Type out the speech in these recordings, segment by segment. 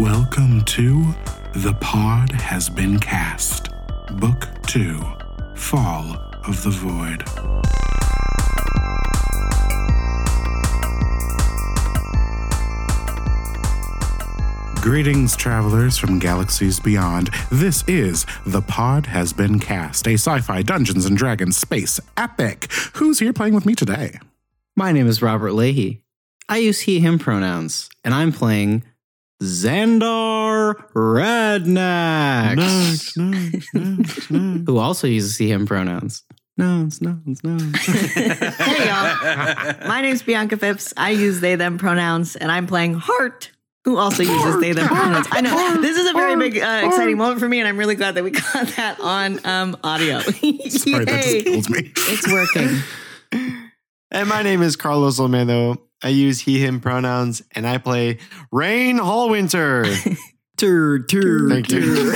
Welcome to The Pod Has Been Cast, Book 2 Fall of the Void. Greetings, travelers from galaxies beyond. This is The Pod Has Been Cast, a sci fi Dungeons and Dragons space epic. Who's here playing with me today? My name is Robert Leahy. I use he, him pronouns, and I'm playing Xandar Radnax, who also uses he, him pronouns. Nouns, nouns, nouns. Hey y'all. My name's Bianca Phipps. I use they them pronouns and I'm playing Heart, who also uses they them pronouns. I know this is a very big uh, exciting moment for me and I'm really glad that we got that on um, audio. Sorry, that just kills me. It's working. And my name is Carlos Olmedo. I use he, him pronouns, and I play Raine Hallwinter. Tur, tur, Thank you.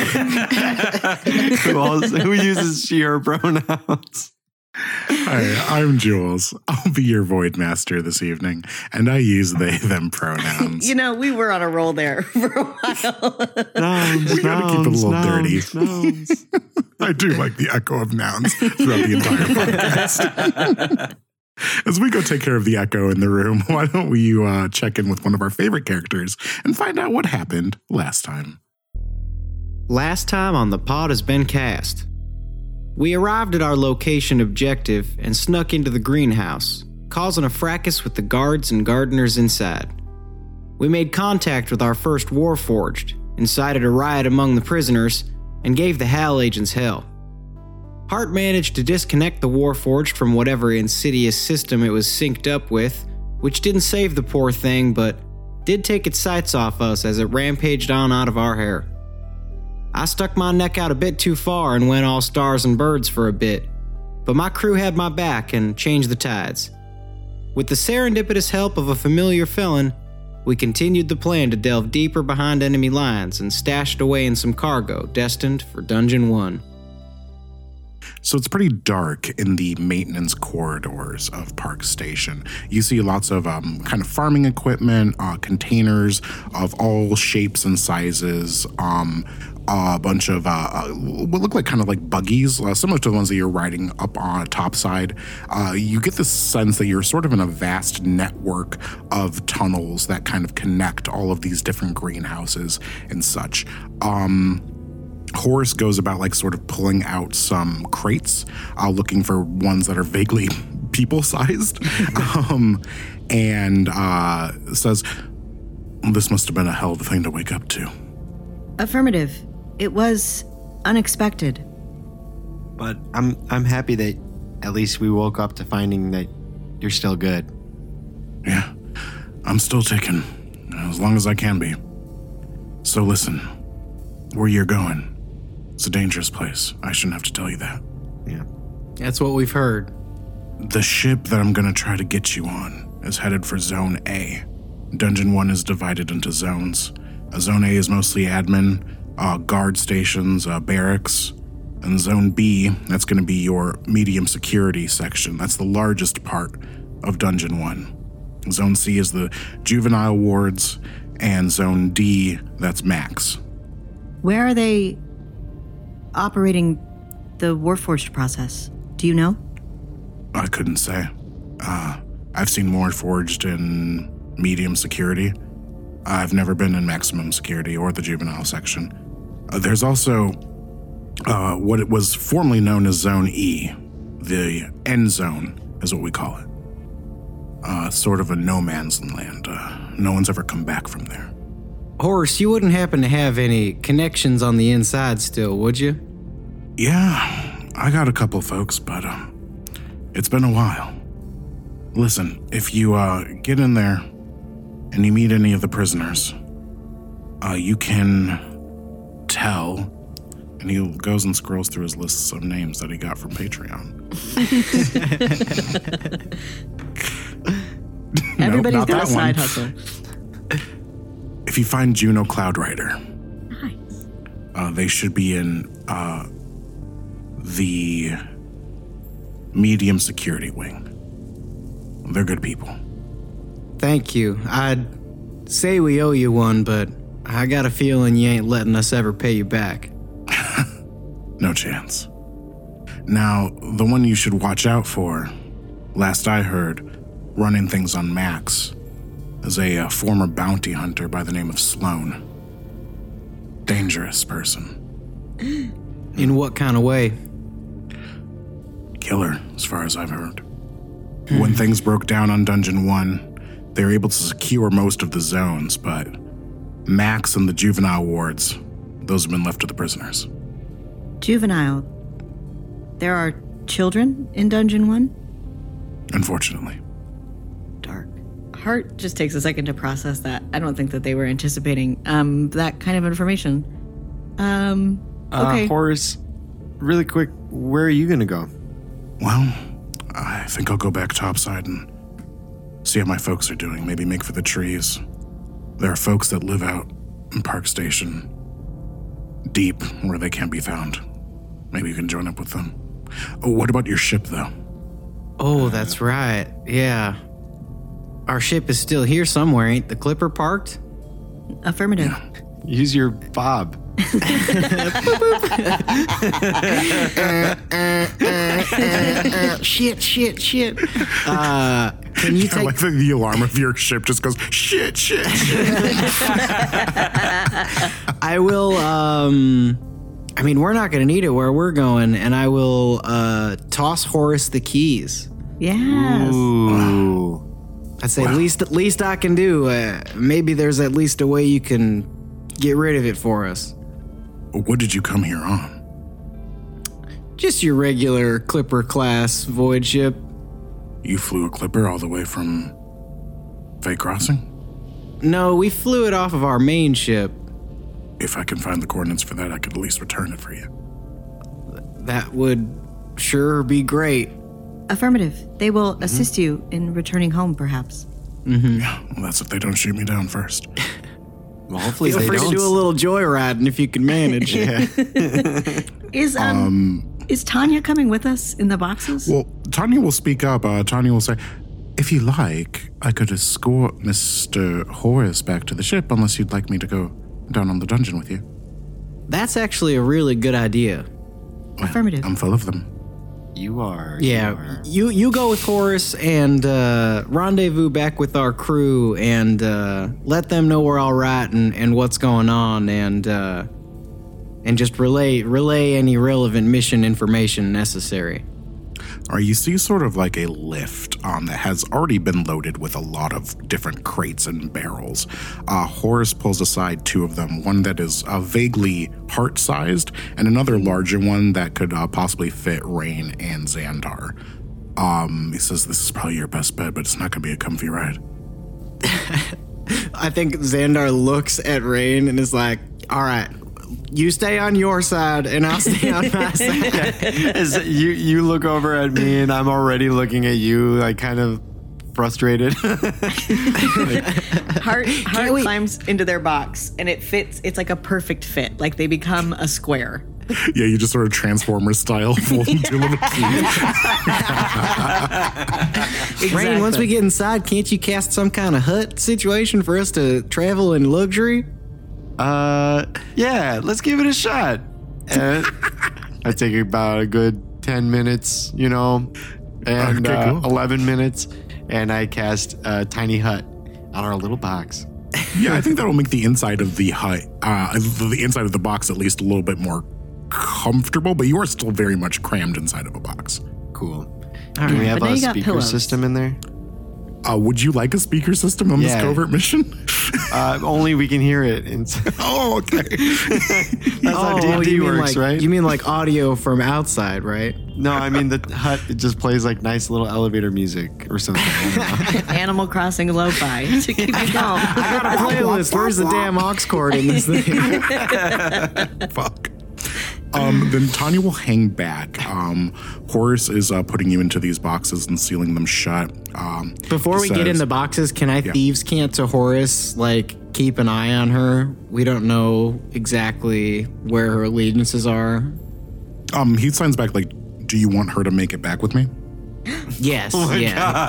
who, also, who uses she, her pronouns. Hi, I'm Jules. I'll be your Void Master this evening, and I use they, them pronouns. You know, we were on a roll there for a while. Nouns, We gotta keep it a nouns, little nouns, dirty. nouns. I do like the echo of nouns throughout the entire podcast. As we go take care of the echo in the room, why don't we uh, check in with one of our favorite characters and find out what happened last time? Last time on the pod has been cast. We arrived at our location objective and snuck into the greenhouse, causing a fracas with the guards and gardeners inside. We made contact with our first Warforged, incited a riot among the prisoners, and gave the HAL agents hell. Hart managed to disconnect the Warforged from whatever insidious system it was synced up with, which didn't save the poor thing, but did take its sights off us as it rampaged on out of our hair. I stuck my neck out a bit too far and went all stars and birds for a bit, but my crew had my back and changed the tides. With the serendipitous help of a familiar felon, we continued the plan to delve deeper behind enemy lines and stashed away in some cargo destined for Dungeon 1. So it's pretty dark in the maintenance corridors of Park Station. You see lots of um, kind of farming equipment, uh, containers of all shapes and sizes, um, a bunch of uh, uh, what look like kind of like buggies, uh, similar to the ones that you're riding up on topside. Uh, you get the sense that you're sort of in a vast network of tunnels that kind of connect all of these different greenhouses and such. Um, Horace goes about like sort of pulling out some crates, uh, looking for ones that are vaguely people sized, um, and uh, says, This must have been a hell of a thing to wake up to. Affirmative. It was unexpected. But I'm I'm happy that at least we woke up to finding that you're still good. Yeah, I'm still ticking, as long as I can be. So listen, where you're going, it's a dangerous place. I shouldn't have to tell you that. Yeah. That's what we've heard. The ship that I'm gonna try to get you on is headed for Zone A. Dungeon 1 is divided into zones. Uh, Zone A is mostly admin, uh, guard stations, uh, barracks. And Zone B, that's gonna be your medium security section. That's the largest part of Dungeon 1. Zone C is the juvenile wards, and Zone D, that's max. Where are they operating the Warforged process? Do you know? I couldn't say. Uh, I've seen more forged in medium security. I've never been in maximum security or the juvenile section. Uh, there's also uh, what it was formerly known as Zone E. The end zone is what we call it. Uh, sort of a no man's land. Uh, no one's ever come back from there. Horace, you wouldn't happen to have any connections on the inside still, would you? Yeah, I got a couple folks, but um, it's been a while. Listen, if you uh, get in there and you meet any of the prisoners, uh, you can tell. And he goes and scrolls through his lists of names that he got from Patreon. No, Everybody's not got a one. side hustle. If you find Juno Cloudrider, Nice. uh, they should be in uh, the medium security wing. They're good people. Thank you. I'd say we owe you one, but I got a feeling you ain't letting us ever pay you back. No chance. Now, the one you should watch out for, last I heard, running things on Max, is a uh, former bounty hunter by the name of Sloan. Dangerous person. In what kind of way? Killer, as far as I've heard. When things broke down on Dungeon 1, they were able to secure most of the zones, but Max and the juvenile wards, those have been left to the prisoners. Juvenile. There are children in Dungeon 1? Unfortunately. Dark. Heart just takes a second to process that. I don't think that they were anticipating um, that kind of information. Um, okay. Uh, Horace, really quick, where are you going to go? Well, I think I'll go back topside and see how my folks are doing. Maybe make for the trees. There are folks that live out in Park Station, deep where they can't be found. Maybe you can join up with them. Oh, what about your ship, though? Oh, that's right. Yeah. Our ship is still here somewhere, ain't the Clipper parked? Affirmative. Use your fob. shit, shit, shit. Uh, can you take like that the alarm of your ship just goes shit, shit, shit. I will um I mean we're not gonna need it where we're going, and I will uh toss Horace the keys. Yes. Ooh. I'd say least least I can do. Uh, maybe there's at least a way you can get rid of it for us. what did you come here on? Just your regular Clipper class void ship. You flew a clipper all the way from Fay Crossing? No, we flew it off of our main ship. If I can find the coordinates for that, I could at least return it for you. That would sure be great. Affirmative. They will assist you in returning home, perhaps. Yeah, well, that's if they don't shoot me down first. Well, hopefully Feel they free don't. to do a little joyriding if you can manage. Is um, is Tanya coming with us in the boxes? Well, Tanya will speak up. Uh, Tanya will say, If you like, I could escort Mr. Horace back to the ship unless you'd like me to go down on the dungeon with you. That's actually a really good idea. Affirmative. I'm full of them. You are. you Yeah, are. you you go with Horace and uh, rendezvous back with our crew and uh, let them know we're all right and, and what's going on and uh, and just relay relay any relevant mission information necessary. You see sort of like a lift um, that has already been loaded with a lot of different crates and barrels. Uh, Horace pulls aside two of them, one that is uh, vaguely heart sized, and another larger one that could uh, possibly fit Raine and Xandar. Um, he says, This is probably your best bet, but it's not going to be a comfy ride. I think Xandar looks at Raine and is like, "All right, you stay on your side and I'll stay on my side." As you you look over at me and I'm already looking at you, like kind of frustrated. Heart Heart we- climbs into their box and it fits. It's like a perfect fit. Like they become a square. Yeah, you just sort of Transformer style fold them two little keys. Raine, once we get inside, can't you cast some kind of hut situation for us to travel in luxury? Uh, yeah, let's give it a shot. Uh, I take about a good ten minutes, you know, and Okay, uh, eleven minutes, and I cast a tiny hut on our little box. Yeah, I think that'll make the inside of the hut, uh, the inside of the box at least a little bit more comfortable, but you are still very much crammed inside of a box. Cool. Do we have a speaker pillows. system in there? Uh, would you like a speaker system on this covert mission? Uh, only we can hear it. And oh, okay. that's how D&D Oh, you works, like right? you mean like audio from outside, right? no, I mean the hut. It just plays like nice little elevator music or something. I don't know. Animal Crossing lo-fi to keep you calm. I got a playlist. Where's the damn aux cord in this thing? Fuck. Um, then Tanya will hang back. Um, Horace is uh, putting you into these boxes and sealing them shut. Um, Before we he get in the boxes, can I Thieves' Cant to Horace like keep an eye on her? We don't know exactly where her allegiances are. um, he signs back like, "Do you want her to make it back with me?" Yes, yeah.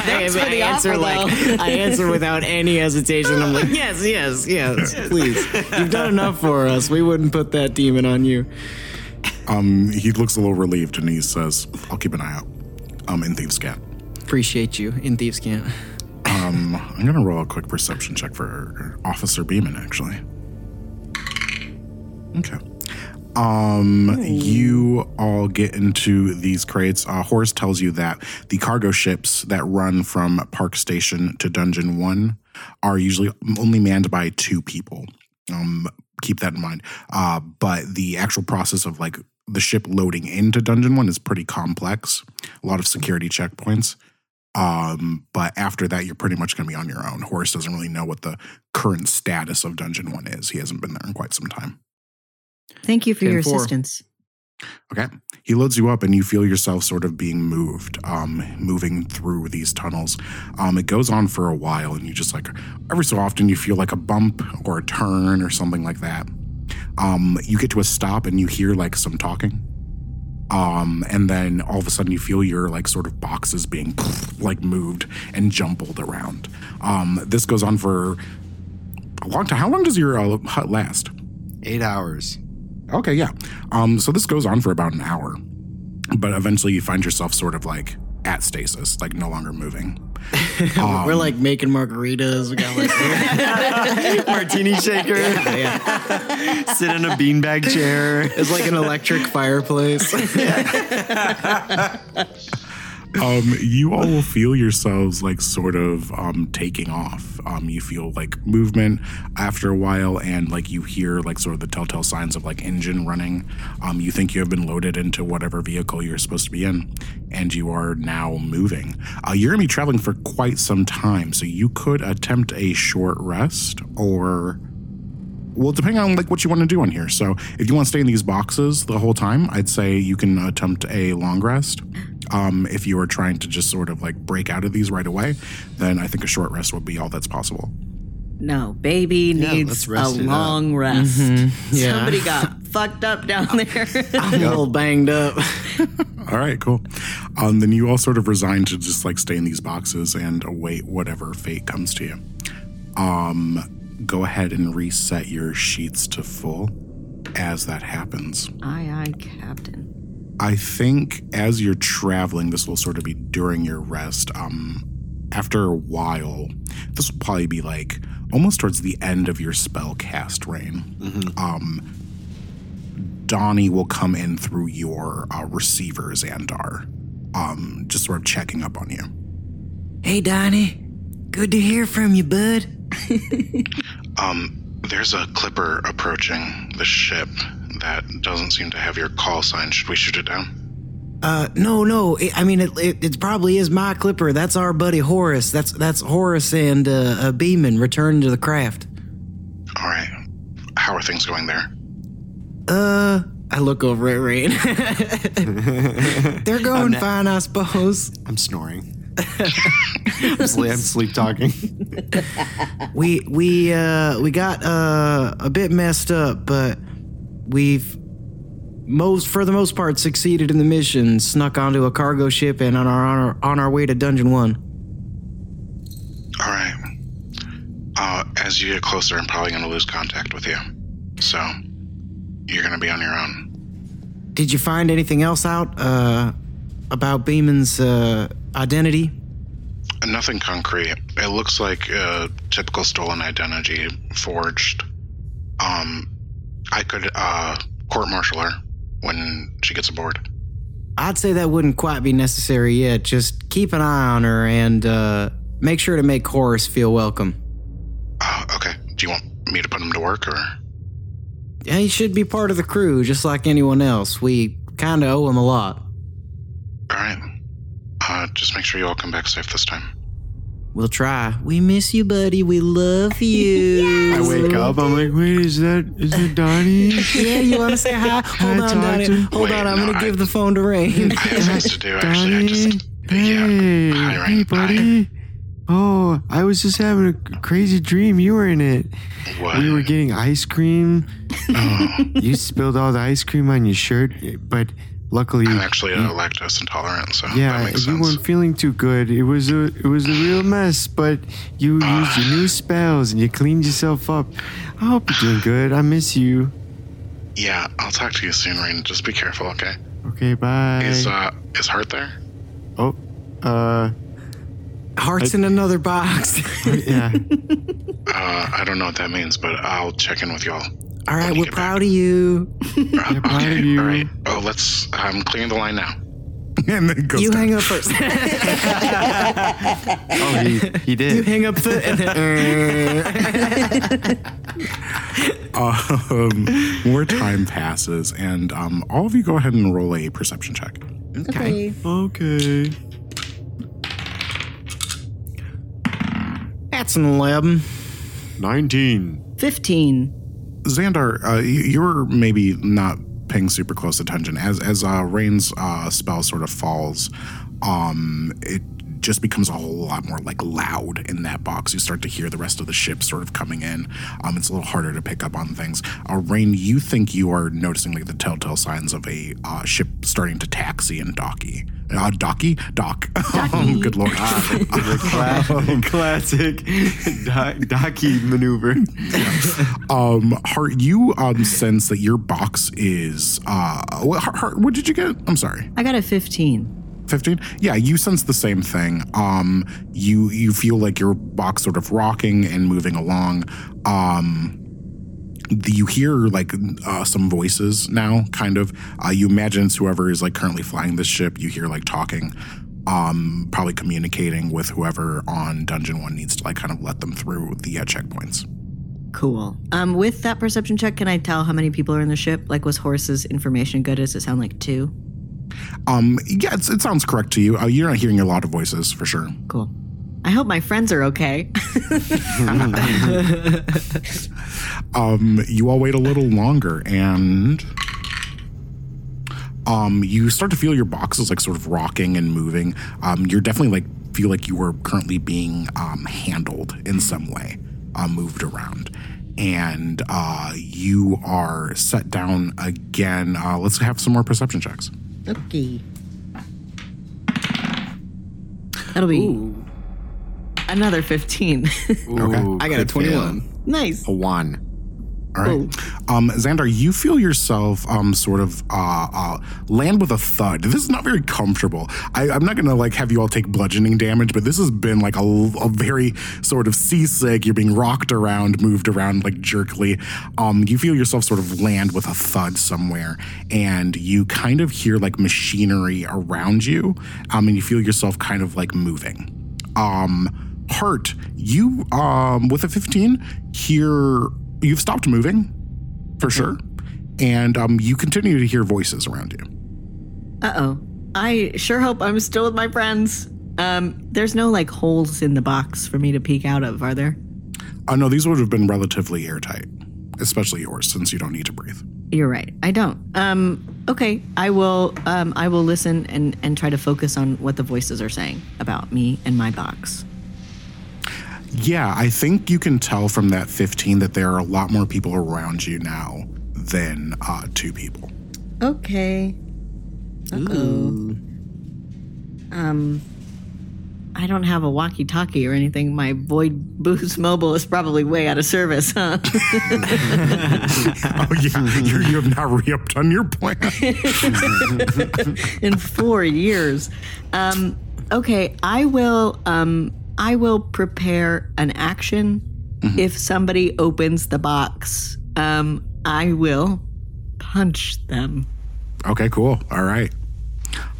Thanks for the answer offer, like. I answer without any hesitation. I'm like, yes, yes, yes, please. You've done enough for us. We wouldn't put that demon on you. Um, he looks a little relieved and he says, "I'll keep an eye out." Um, in thieves' Cant. Appreciate you in Thieves Cant. Um, I'm gonna roll a quick perception check for Officer Beeman, actually. Okay. Um, you all get into these crates. Uh, Horace tells you that the cargo ships that run from Park Station to Dungeon One are usually only manned by two people. Um, keep that in mind. Uh, but the actual process of like the ship loading into Dungeon One is pretty complex. A lot of security checkpoints. Um, but after that, you're pretty much going to be on your own. Horace doesn't really know what the current status of Dungeon One is. He hasn't been there in quite some time. Thank you for your 10-4. assistance. Okay. He loads you up and you feel yourself sort of being moved, um, moving through these tunnels. Um, it goes on for a while and you just like, every so often you feel like a bump or a turn or something like that. Um, you get to a stop and you hear like some talking. Um, and then all of a sudden you feel your like sort of boxes being like moved and jumbled around. Um, this goes on for a long time. How long does your uh, hut last? Eight hours. Okay, yeah. Um, so this goes on for about an hour, but eventually you find yourself sort of like at stasis, like no longer moving. We're like making margaritas. We got like Martini shaker. Sit in a beanbag chair. it's like an electric fireplace. Um, you all will feel yourselves like sort of um, taking off. Um, you feel like movement after a while, and like you hear like sort of the telltale signs of like engine running. Um, you think you have been loaded into whatever vehicle you're supposed to be in, and you are now moving. Uh, you're gonna be traveling for quite some time, so you could attempt a short rest or well, depending on like what you want to do in here. So, if you want to stay in these boxes the whole time, I'd say you can attempt a long rest. Um, if you are trying to just sort of like break out of these right away, then I think a short rest would be all that's possible. No, baby let's needs a rest it up. long rest. Yeah. Somebody got fucked up down there. I'm a little banged up. All right, cool. Um, then you all sort of resign to just like stay in these boxes and await whatever fate comes to you. Um, go ahead and reset your sheets to full as that happens. aye, aye, Captain. I think as you're traveling, this will sort of be during your rest. Um, after a while, this will probably be like almost towards the end of your spell cast reign. Um, Donnie will come in through your uh, receivers, Xandar, um, just sort of checking up on you. Hey, Donnie. Good to hear from you, bud. Um, there's a clipper approaching the ship that doesn't seem to have your call sign. Should we shoot it down? Uh, no, no. I I mean, it, it, it probably is my clipper. That's our buddy Horace. That's that's Horace and uh, uh, Beeman returning to the craft. All right. How are things going there? Uh, I look over at Raine. They're going fine, I suppose. I'm snoring. I'm, sleep, I'm sleep talking. We we uh we got uh a bit messed up, but we've most for the most part succeeded in the mission. Snuck onto a cargo ship and on our on our, on our way to Dungeon One. All right. Uh, as you get closer, I'm probably going to lose contact with you. So, you're going to be on your own. Did you find anything else out uh about Beeman's uh identity? Nothing concrete. It looks like a typical stolen identity forged. Um, I could uh, court martial her when she gets aboard. I'd say that wouldn't quite be necessary yet. Just keep an eye on her and uh, make sure to make Horace feel welcome. Uh, okay. Do you want me to put him to work or? Yeah, he should be part of the crew, just like anyone else. We kind of owe him a lot. All right. Uh, just make sure you all come back safe this time. We'll try. We miss you, buddy. We love you. I wake up. I'm like, wait, is that is it Donnie? Yeah, you want to say hi? Hold on, talk Donnie. to- Hold Wait, on. I'm no, gonna I- give the phone to Raine. I have things to do, actually. I just. Hey, Yeah. Hi, hey, Raine. buddy. Oh, I was just having a crazy dream. You were in it. What? We were getting ice cream. Oh, You spilled all the ice cream on your shirt, but Luckily, I'm actually uh, lactose intolerant, so that yeah, makes you sense. weren't feeling too good. It was a it was a real mess, but you Ah. used your new spells and you cleaned yourself up. I hope you're doing good. I miss you. Yeah, I'll talk to you soon, Raine. Just be careful, okay? Okay, bye. Is uh is Hart there? oh, uh, Hearts in another box. yeah. Uh, I don't know what that means, but I'll check in with y'all. All right, we're get proud of you. Uh, proud okay, of you. all right. Oh, let's. I'm clearing the line now. and then goes You down. hang up first. Oh, he, he did. you hang up the. And then, um, more time passes, and um, all of you go ahead and roll a perception check. Okay. Okay. that's an 11. 19. 15. Xandar, uh, you, you're maybe not paying super close attention as as uh, Raine's uh, spell sort of falls. Um, it just becomes a whole lot more like loud in that box. You start to hear the rest of the ship sort of coming in. Um, it's a little harder to pick up on things. Uh, Raine, you think you are noticing like the telltale signs of a uh, ship starting to taxi and docky. Uh, docky? Dock. Um, good lord. The cla- classic do- docky maneuver. um, Hart, you um, sense that your box is. Uh, what, Hart, Hart, what did you get? I'm sorry. I got a 15. 15 yeah you sense the same thing um you you feel like your box sort of rocking and moving along um you hear like uh, some voices now kind of uh, you imagine it's whoever is like currently flying this ship you hear like talking um probably communicating with whoever on dungeon one needs to like kind of let them through the uh, checkpoints Cool. Um, with that perception check, can I tell how many people are in the ship? Like, was Horace's information good? Does it sound like two? Um yeah it's, it sounds correct to you uh, you're not hearing a lot of voices for sure Cool. I hope my friends are okay. um, you all wait a little longer and um, you start to feel your boxes like sort of rocking and moving. Um, you're definitely like feel like you are currently being um, handled in some way, uh, moved around. And uh, you are set down again. Uh, let's have some more perception checks. Okay. That'll be another 15. Okay. I got a 21. nice. A one. All right. Um, Xandar, you feel yourself um, sort of uh, uh, land with a thud. This is not very comfortable. I, I'm not going to like have you all take bludgeoning damage, but this has been like a, a very sort of seasick. You're being rocked around, moved around like jerkily. Um, you feel yourself sort of land with a thud somewhere, and you kind of hear like machinery around you, um, and you feel yourself kind of like moving. Um, Hart, you um, with a 15 hear you've stopped moving for sure, and um, you continue to hear voices around you. Uh oh. I sure hope I'm still with my friends. Um, there's no like holes in the box for me to peek out of, are there? Uh, no, these would have been relatively airtight, especially yours, since you don't need to breathe. You're right. I don't. Um, okay. I will. Um, I will listen and and try to focus on what the voices are saying about me and my box. Yeah, I think you can tell from that 15 that there are a lot more people around you now than uh, two people. Okay. Uh-oh. Um, I don't have a walkie-talkie or anything. My Void Boost Mobile is probably way out of service, huh? oh, yeah, you you have not re-upped on your plan. In four years. Um, okay, I will. Um, I will prepare an action if somebody opens the box. Um, I will punch them. okay, cool. All right.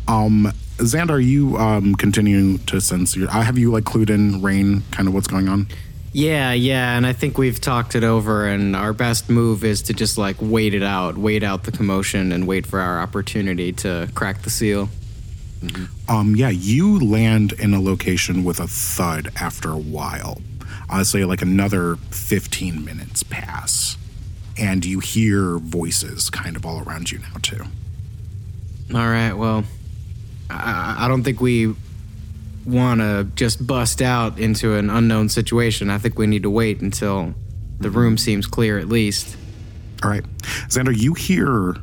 Um, Xandar, are you um, continue to sense your. Uh, have you like clued in, Raine, kind of what's going on? Yeah, yeah, and I think we've talked it over, and our best move is to just like wait it out, wait out the commotion, and wait for our opportunity to crack the seal. Um, yeah, you land in a location with a thud after a while. I say like another 15 minutes pass, and you hear voices kind of all around you now too. All right, well, I, I don't think we want to just bust out into an unknown situation. I think we need to wait until the room seems clear at least. All right, Xandar, you hear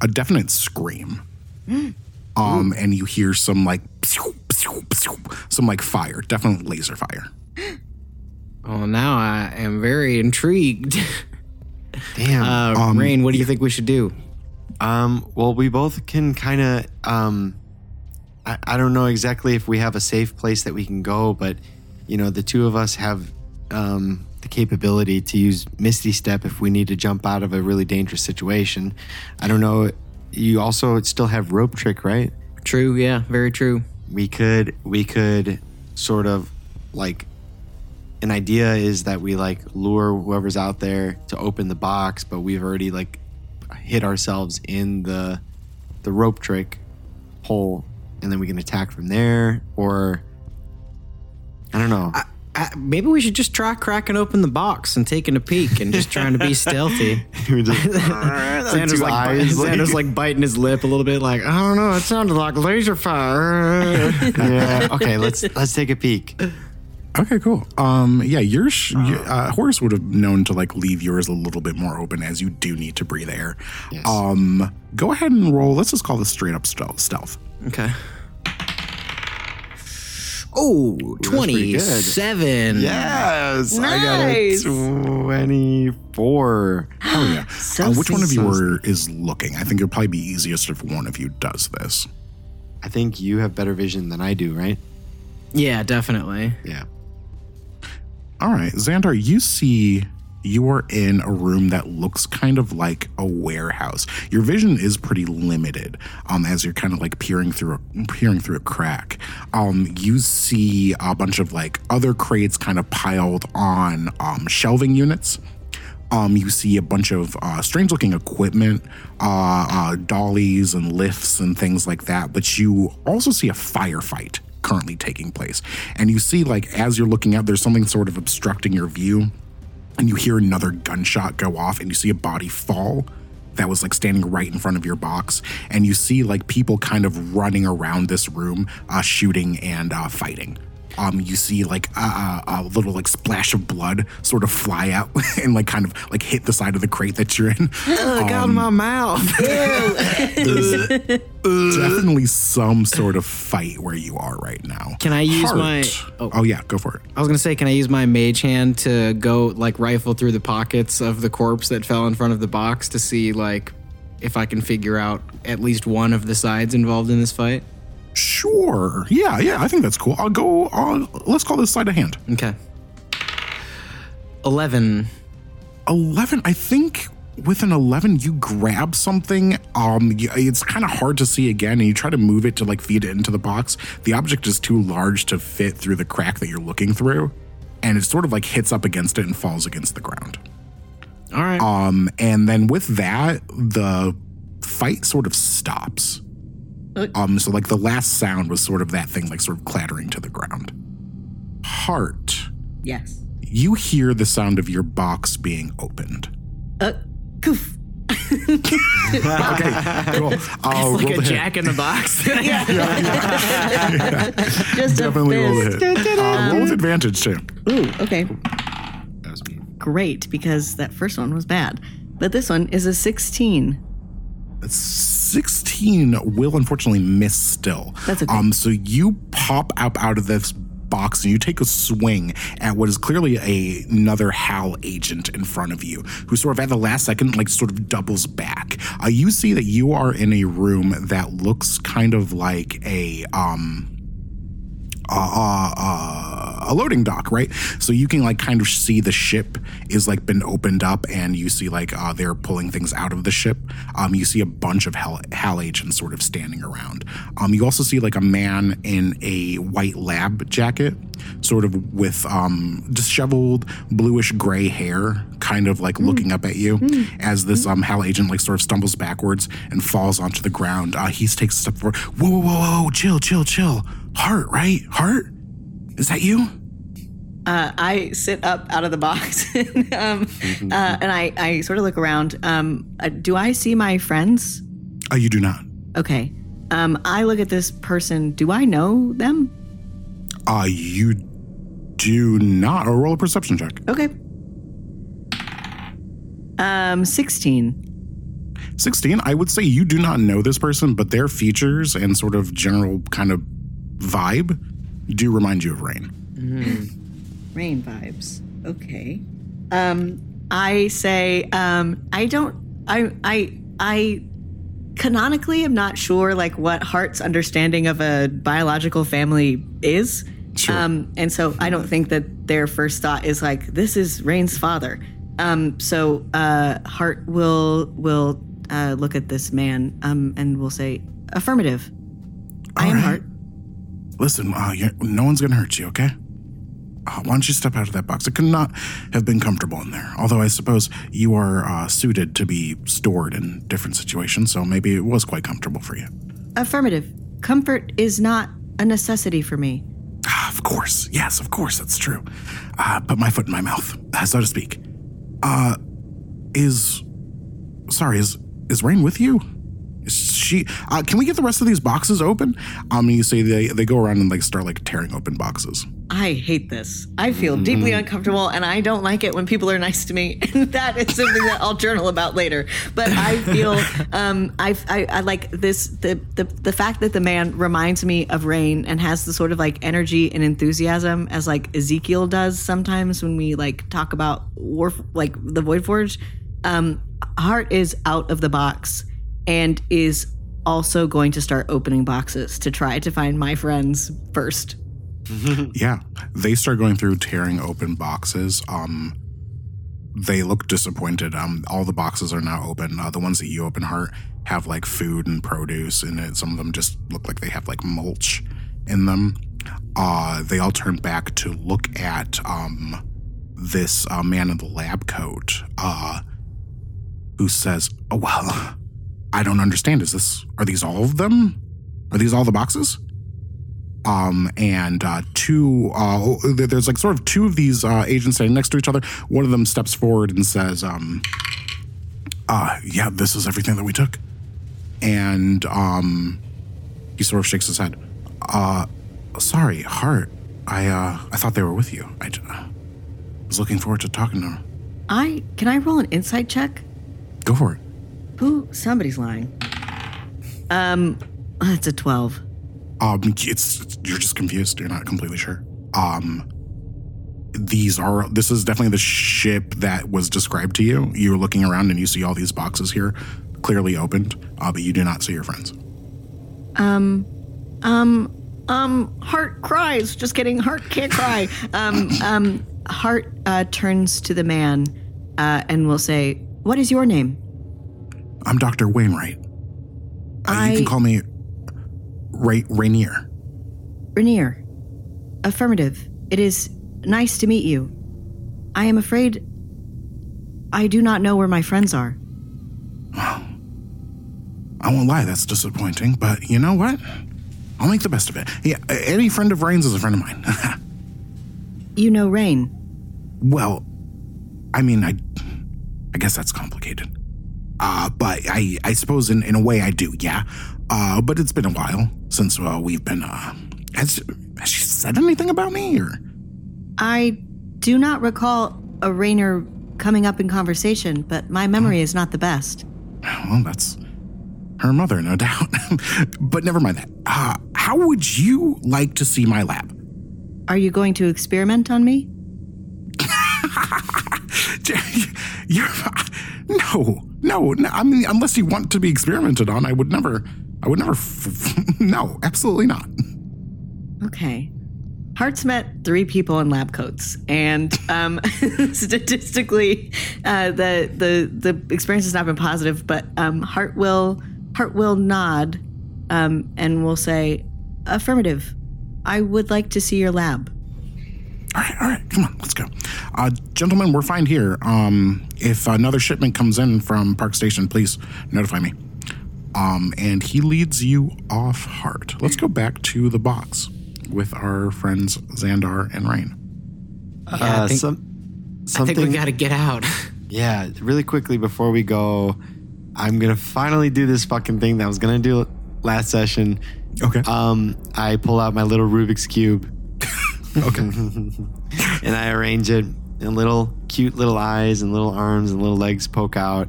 a definite scream Um, and you hear some like some like fire, definitely laser fire. Oh, now I am very intrigued. Damn. Uh, Um, Raine, what do you think we should do? Um, well, we both can kind of. Um, I, I don't know exactly if we have a safe place that we can go, but you know, the two of us have um, the capability to use Misty Step if we need to jump out of a really dangerous situation. I don't know. You also still have Rope Trick, right? True, yeah, very true. We could we could sort of like an idea is that we like lure whoever's out there to open the box, but we've already like hit ourselves in the the rope trick hole, and then we can attack from there. Or I don't know. Uh, maybe we should just try cracking open the box and taking a peek and just trying to be stealthy. We just- Xandar's like, eyes, like- Xandar's like biting his lip a little bit, like I don't know. It sounded like laser fire. yeah. Okay. Let's let's take a peek. Okay, cool. Um, yeah, yours, uh, Horace would have known to like leave yours a little bit more open as you do need to breathe air. Yes. Um, go ahead and roll. Let's just call this straight up stealth. stealth. okay. Oh, pretty 27. Yes. I Nice. got a twenty-four. Oh yeah. So uh, which one of you so are, is looking? I think it'll probably be easiest if one of you does this. I think you have better vision than I do, right? Yeah, definitely. Yeah. All right, Xandar, you see you are in a room that looks kind of like a warehouse. Your vision is pretty limited um, as you're kind of like peering through a, peering through a crack. Um, you see a bunch of like other crates kind of piled on um, shelving units. Um, you see a bunch of uh, strange looking equipment, uh, uh, dollies and lifts and things like that. But you also see a firefight currently taking place. And you see, like, as you're looking out, there's something sort of obstructing your view. And you hear another gunshot go off, and you see a body fall that was like standing right in front of your box. And you see, like, people kind of running around this room, uh, shooting and uh, fighting um, you see like a, a, a little like splash of blood sort of fly out and like kind of like hit the side of the crate that you're in. Look out of my mouth. Definitely some sort of fight where you are right now. Can I use Heart. my- Oh. oh. yeah, go for it. I was gonna say, can I use my mage hand to go like rifle through the pockets of the corpse that fell in front of the box to see like if I can figure out at least one of the sides involved in this fight? Sure. Yeah, yeah, I think that's cool. I'll go. Uh, let's call this sleight of hand. Okay. Eleven. 11 i think with an 11 you grab something um it's kind of hard to see again and you try to move it to like feed it into the box the object is too large to fit through the crack that you're looking through and it sort of like hits up against it and falls against the ground All right. um and then with that the fight sort of stops um so like the last sound was sort of that thing like sort of clattering to the ground heart Yes. you hear the sound of your box being opened Uh, goof. okay cool i'll like roll a the hit. jack in the box. Just Definitely a roll fist. the hit. Uh, roll with advantage too. Ooh, okay. That was me. Great, because that first one was bad. But this one is a 16. 16 will unfortunately miss still. That's okay. Um, so you pop up out of this box and you take a swing at what is clearly a, another HAL agent in front of you, who sort of at the last second, like sort of doubles back. Uh, you see that you are in a room that looks kind of like a um uh, uh, a loading dock, right? So you can like kind of see the ship is like been opened up, and you see like uh, they're pulling things out of the ship. Um, you see a bunch of Hal, agents sort of standing around. Um, you also see like a man in a white lab jacket, sort of with um disheveled bluish gray hair, kind of like looking up at you as this um Hal agent like sort of stumbles backwards and falls onto the ground. Uh, he takes a step forward. Whoa, whoa, whoa, whoa, chill, chill, chill. Heart, right? Heart? Is that you? Uh, I sit up out of the box and, um, uh, and I, I sort of look around. Um, uh, do I see my friends? Oh, you do not. Okay. Um, I look at this person. Do I know them? Uh, you do not. Or roll a perception check. Okay. Um, 16. 16. I would say you do not know this person, but their features and sort of general kind of vibe do remind you of Raine. Raine vibes. Okay. Um, I say, um, I don't, I, I, I canonically am not sure like what Hart's understanding of a biological family is. Sure. Um, and so I don't think that their first thought is like, this is Raine's father. Um, so uh, Hart will will uh, look at this man um, and will say, affirmative. I am right. Hart. Listen, uh, no one's going to hurt you, okay? Uh, why don't you step out of that box? It could not have been comfortable in there. Although I suppose you are uh, suited to be stored in different situations, so maybe it was quite comfortable for you. Affirmative. Comfort is not a necessity for me. Ah, Of course. Yes, of course, that's true. Uh, put my foot in my mouth, so to speak. Uh, is. Sorry, is is Raine with you? Is she. Uh, can we get the rest of these boxes open? I um, mean you say they, they go around and like start like tearing open boxes. I hate this. I feel deeply uncomfortable and I don't like it when people are nice to me. And that is something that I'll journal about later. But I feel um, I, I, I like this the, the the fact that the man reminds me of Raine and has the sort of like energy and enthusiasm as like Ezekiel does sometimes when we like talk about war like the Void Forge. Um, Heart is out of the box and is also going to start opening boxes to try to find my friends first. Yeah, they start going through tearing open boxes. Um, they look disappointed. Um, all the boxes are now open. Uh, the ones that you open, Heart, have like food and produce in it. Some of them just look like they have like mulch in them. Uh, they all turn back to look at um, this uh, man in the lab coat, uh, who says, "Oh well, I don't understand. Is this? Are these all of them? Are these all the boxes?" Um, and uh, two. Uh, there's like sort of two of these uh, agents standing next to each other. One of them steps forward and says, um, uh, "Yeah, this is everything that we took." And um, he sort of shakes his head. Uh, sorry, Hart. I uh, I thought they were with you. I j- was looking forward to talking to them. I can I roll an insight check? Go for it. Who? Somebody's lying. Um, that's a twelve. Um, it's you're just confused. You're not completely sure. Um, these are this is definitely the ship that was described to you. You're looking around and you see all these boxes here, clearly opened, uh, but you do not see your friends. Um, um, um. Heart cries. Just kidding. Heart can't cry. Um, um. Heart uh, turns to the man, uh, and will say, "What is your name?" I'm Doctor Wainwright. Uh, I- you can call me Ray Rainier. Rainier. Affirmative. It is nice to meet you. I am afraid I do not know where my friends are. Well. I won't lie, that's disappointing, but you know what? I'll make the best of it. Yeah, any friend of Raine's is a friend of mine. You know Raine. Well, I mean, I, I guess that's complicated. Uh, but I, I suppose in, in a way I do, yeah. Uh, but it's been a while since uh, we've been. Uh, has, has she said anything about me or? I do not recall a Rainer coming up in conversation, but my memory is not the best. Well, that's her mother, no doubt. but never mind that. Uh, how would you like to see my lab? Are you going to experiment on me? You're no, no, no. I mean, unless you want to be experimented on, I would never. I would never. F- no, absolutely not. Okay. Hart's met three people in lab coats, and um, statistically, uh, the the the experience has not been positive. But um, Hart will Hart will nod, um, and will say, "Affirmative. I would like to see your lab." All right, all right, come on, let's go. Uh, gentlemen, we're fine here. Um, if another shipment comes in from Park Station, please notify me. Um, and he leads you off heart. Let's go back to the box with our friends Xandar and Raine. Yeah, I think, some, I think we got to get out. yeah, really quickly before we go, I'm gonna finally do this fucking thing that I was gonna do last session. Okay. Um, I pull out my little Rubik's cube okay. and I arrange it, and little cute little eyes and little arms and little legs poke out.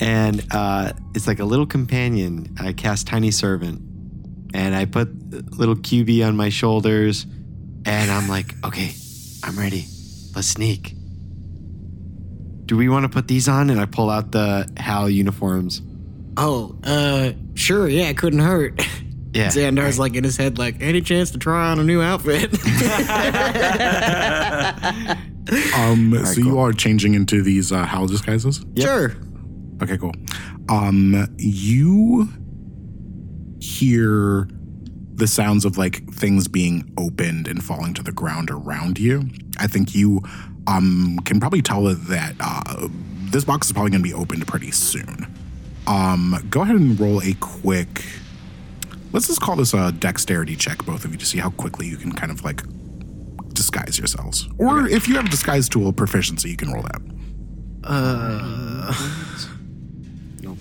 And uh, it's like a little companion. I cast Tiny Servant, and I put little QB on my shoulders, and I'm like, okay, I'm ready. Let's sneak. Do we want to put these on? And I pull out the HAL uniforms. Oh, uh, sure, yeah, it couldn't hurt. Yeah. Xandar's like in his head, like, any chance to try on a new outfit? Um, so you are changing into these uh, HAL disguises. Sure. Okay, cool. Um, you hear the sounds of like things being opened and falling to the ground around you. I think you um can probably tell that uh, this box is probably going to be opened pretty soon. Um, go ahead and roll a quick. Let's just call this a dexterity check, both of you, to see how quickly you can kind of like disguise yourselves. Or if you have a disguise tool proficiency, you can roll that.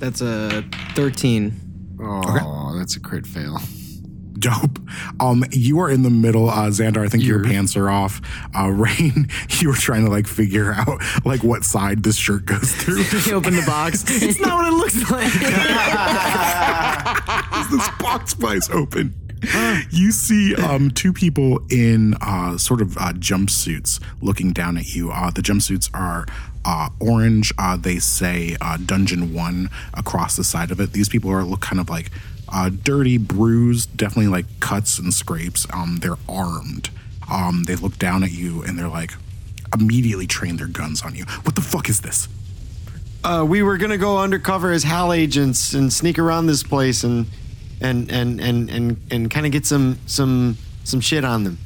That's a 13. Oh, that's a crit fail. Dope. Um, you are in the middle, uh, Xandar. I think your pants are off. Uh, Raine, you were trying to like figure out like what side this shirt goes through. He opened the box. it's not what it looks like. Is this box flies open. You see um, two people in uh, sort of uh, jumpsuits looking down at you. Uh, the jumpsuits are uh, orange. Uh, they say uh, Dungeon One across the side of it. These people are look kind of like dirty, bruised, definitely like cuts and scrapes. Um, they're armed. Um, they look down at you and they're like immediately train their guns on you. What the fuck is this? Uh, we were gonna go undercover as HAL agents and sneak around this place and and and and and, and kind of get some some some shit on them.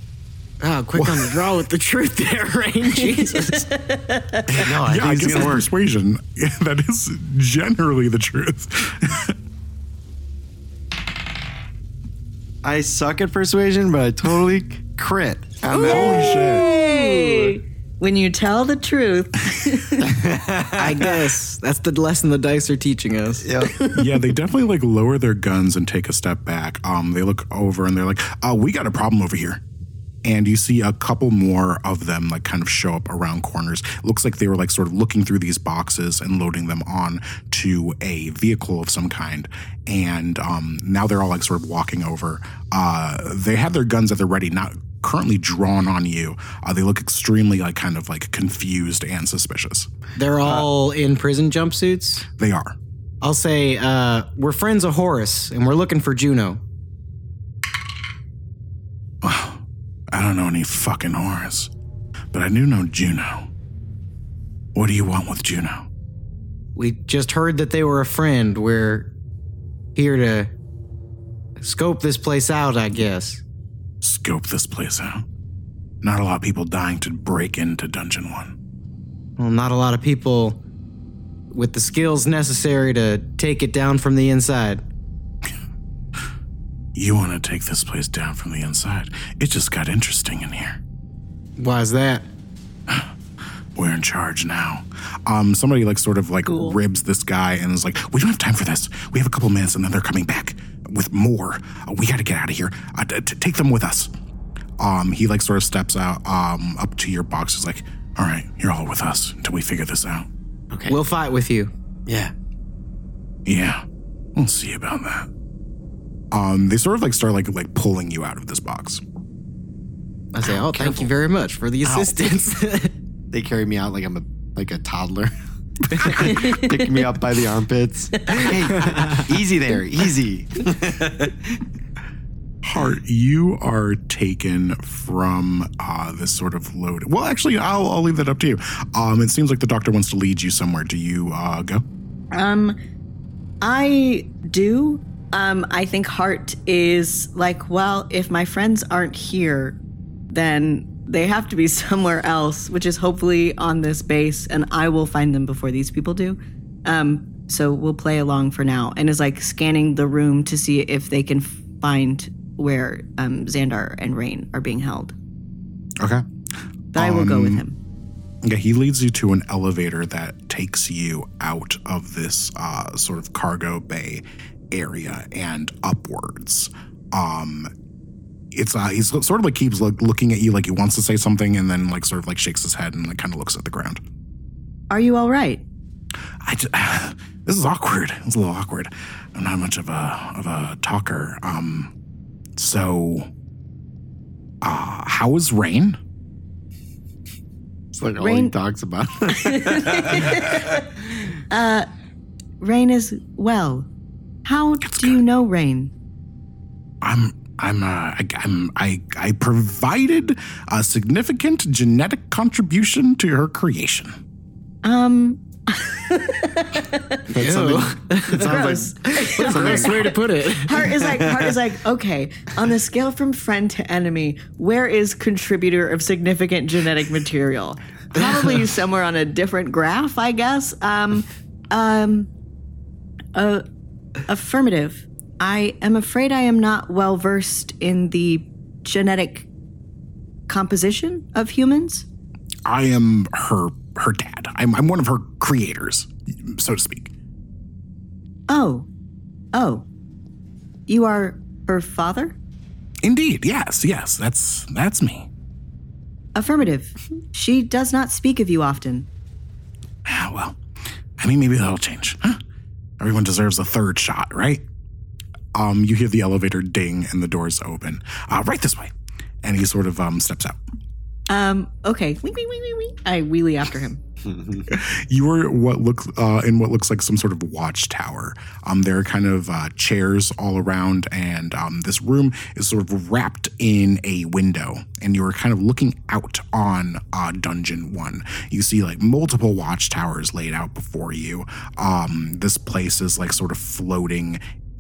oh, quick on the draw with the truth there, Raine. Jesus. No, I Yeah, I guess it's that's gonna work. persuasion. that is generally the truth. I suck at persuasion, but I totally crit. Holy shit. Hey, when you tell the truth, I guess that's the lesson the dice are teaching us. Yep. yeah, they definitely like lower their guns and take a step back. Um, they look over and they're like, "Oh, we got a problem over here." And you see a couple more of them like kind of show up around corners. looks like they were like sort of looking through these boxes and loading them on to a vehicle of some kind. And um, now they're all like sort of walking over. Uh, they have their guns at the ready, not currently drawn on you. Uh, they look extremely like kind of like confused and suspicious. They're all in prison jumpsuits. They are. I'll say, uh, we're friends of Horace and we're looking for Juno. Well, I don't know any fucking Horace, but I do know Juno. What do you want with Juno? We just heard that they were a friend. We're here to scope this place out, I guess. Scope this place out. Not a lot of people dying to break into Dungeon One. Well, not a lot of people with the skills necessary to take it down from the inside. You want to take this place down from the inside. It just got interesting in here. Why's that? We're in charge now. Um, somebody like sort of like ribs this guy and is like, "We don't have time for this. We have a couple minutes, and then they're coming back with more. Uh, we got to get out of here. Uh, t- t- take them with us." Um, he like sort of steps out um up to your box. Is like, "All right, you're all with us until we figure this out." Okay. We'll fight with you. yeah. Yeah, we'll see about that. Um, they sort of like start like like pulling you out of this box. I say, oh, thank you very much for the assistance. They carry me out like I'm a like a toddler. Pick me up by the armpits. Hey, easy there, easy. Hart, you are taken from uh, this sort of load. Well, actually, I'll, I'll leave that up to you. Um, it seems like the doctor wants to lead you somewhere. Do you uh, go? um, I do. Um, I think Hart is like, well, if my friends aren't here, then they have to be somewhere else, which is hopefully on this base, and I will find them before these people do. Um, so we'll play along for now, and is like scanning the room to see if they can find where um, Xandar and Raine are being held. Okay. But I will go with him. Yeah, he leads you to an elevator that takes you out of this uh, sort of cargo bay area and upwards. Um, it's uh, he's sort of like keeps like looking at you like he wants to say something, and then like sort of like shakes his head and like kind of looks at the ground. Are you all right? I, ju- this is awkward. It's a little awkward. I'm not much of a of a talker. Um, so, uh, how is Raine? It's like all he Raine- talks about. Uh, Raine is well. How do you know Raine? I'm I'm uh, I, I'm I I provided a significant genetic contribution to her creation. Um, That's something- it sounds gross. like Gross way to put it. Hart is like Hart is like okay. On the scale from friend to enemy, where is contributor of significant genetic material? Probably somewhere on a different graph, I guess. Um, um, uh, affirmative. I am afraid I am not well versed in the genetic composition of humans. I am her her dad. I'm I'm one of her creators, so to speak. Oh, oh, you are her father. Indeed, yes, yes, that's that's me. Affirmative. She does not speak of you often. Ah, Well, I mean, maybe that'll change. Huh? Everyone deserves a third shot, right? Um, you hear the elevator ding and the doors open. Uh, right this way, and he sort of um steps out. Um, okay. Wing, wing, wing, wing, wing. I wheelie after him. You are what looks uh, in what looks like some sort of watchtower. Um, there are kind of uh, chairs all around, and um, this room is sort of wrapped in a window. And you are kind of looking out on uh, Dungeon One. You see like multiple watchtowers laid out before you. Um, this place is like sort of floating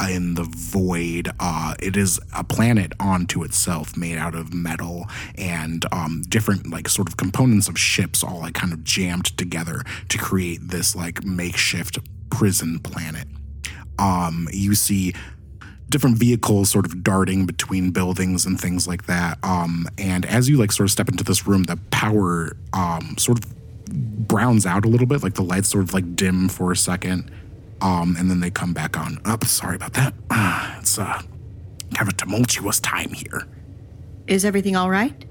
in the void. Uh, it is a planet onto itself made out of metal and um, different like sort of components of ships all like kind of jammed together to create this like makeshift prison planet. Um, you see different vehicles sort of darting between buildings and things like that. Um, and as you like sort of step into this room, the power um, sort of browns out a little bit, like the lights sort of like dim for a second, um, and then they come back on. Up, sorry about that. Uh, it's uh, kind of a tumultuous time here. Is everything all right?